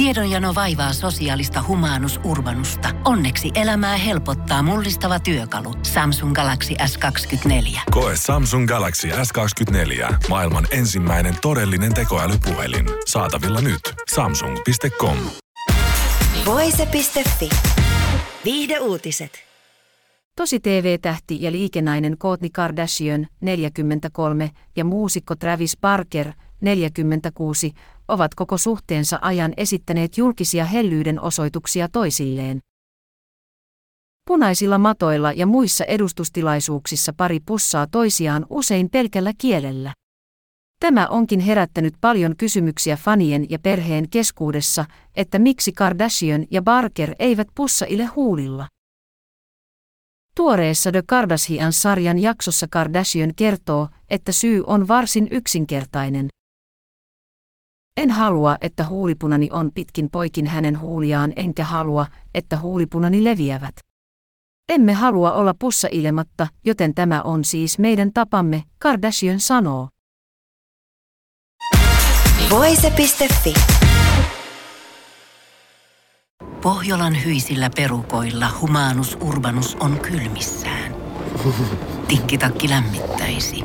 Tiedonjano vaivaa sosiaalista humanus urbanusta. Onneksi elämää helpottaa mullistava työkalu. Samsung Galaxy S24. Koe Samsung Galaxy S24. Maailman ensimmäinen todellinen tekoälypuhelin. Saatavilla nyt. Samsung.com. Voise.fi. Viihde uutiset. Tosi TV-tähti ja liikenainen Kourtney Kardashian, 43, ja muusikko Travis Barker, 46, ovat koko suhteensa ajan esittäneet julkisia hellyyden osoituksia toisilleen. Punaisilla matoilla ja muissa edustustilaisuuksissa pari pussaa toisiaan usein pelkällä kielellä. Tämä onkin herättänyt paljon kysymyksiä fanien ja perheen keskuudessa, että miksi Kardashian ja Barker eivät pussaile huulilla. Tuoreessa The Kardashian-sarjan jaksossa Kardashian kertoo, että syy on varsin yksinkertainen. En halua, että huulipunani on pitkin poikin hänen huuliaan enkä halua, että huulipunani leviävät. Emme halua olla pussa ilmatta, joten tämä on siis meidän tapamme, Kardashian sanoo. Voise.fi. Pohjolan hyisillä perukoilla humanus urbanus on kylmissään. Tikkitakki lämmittäisi.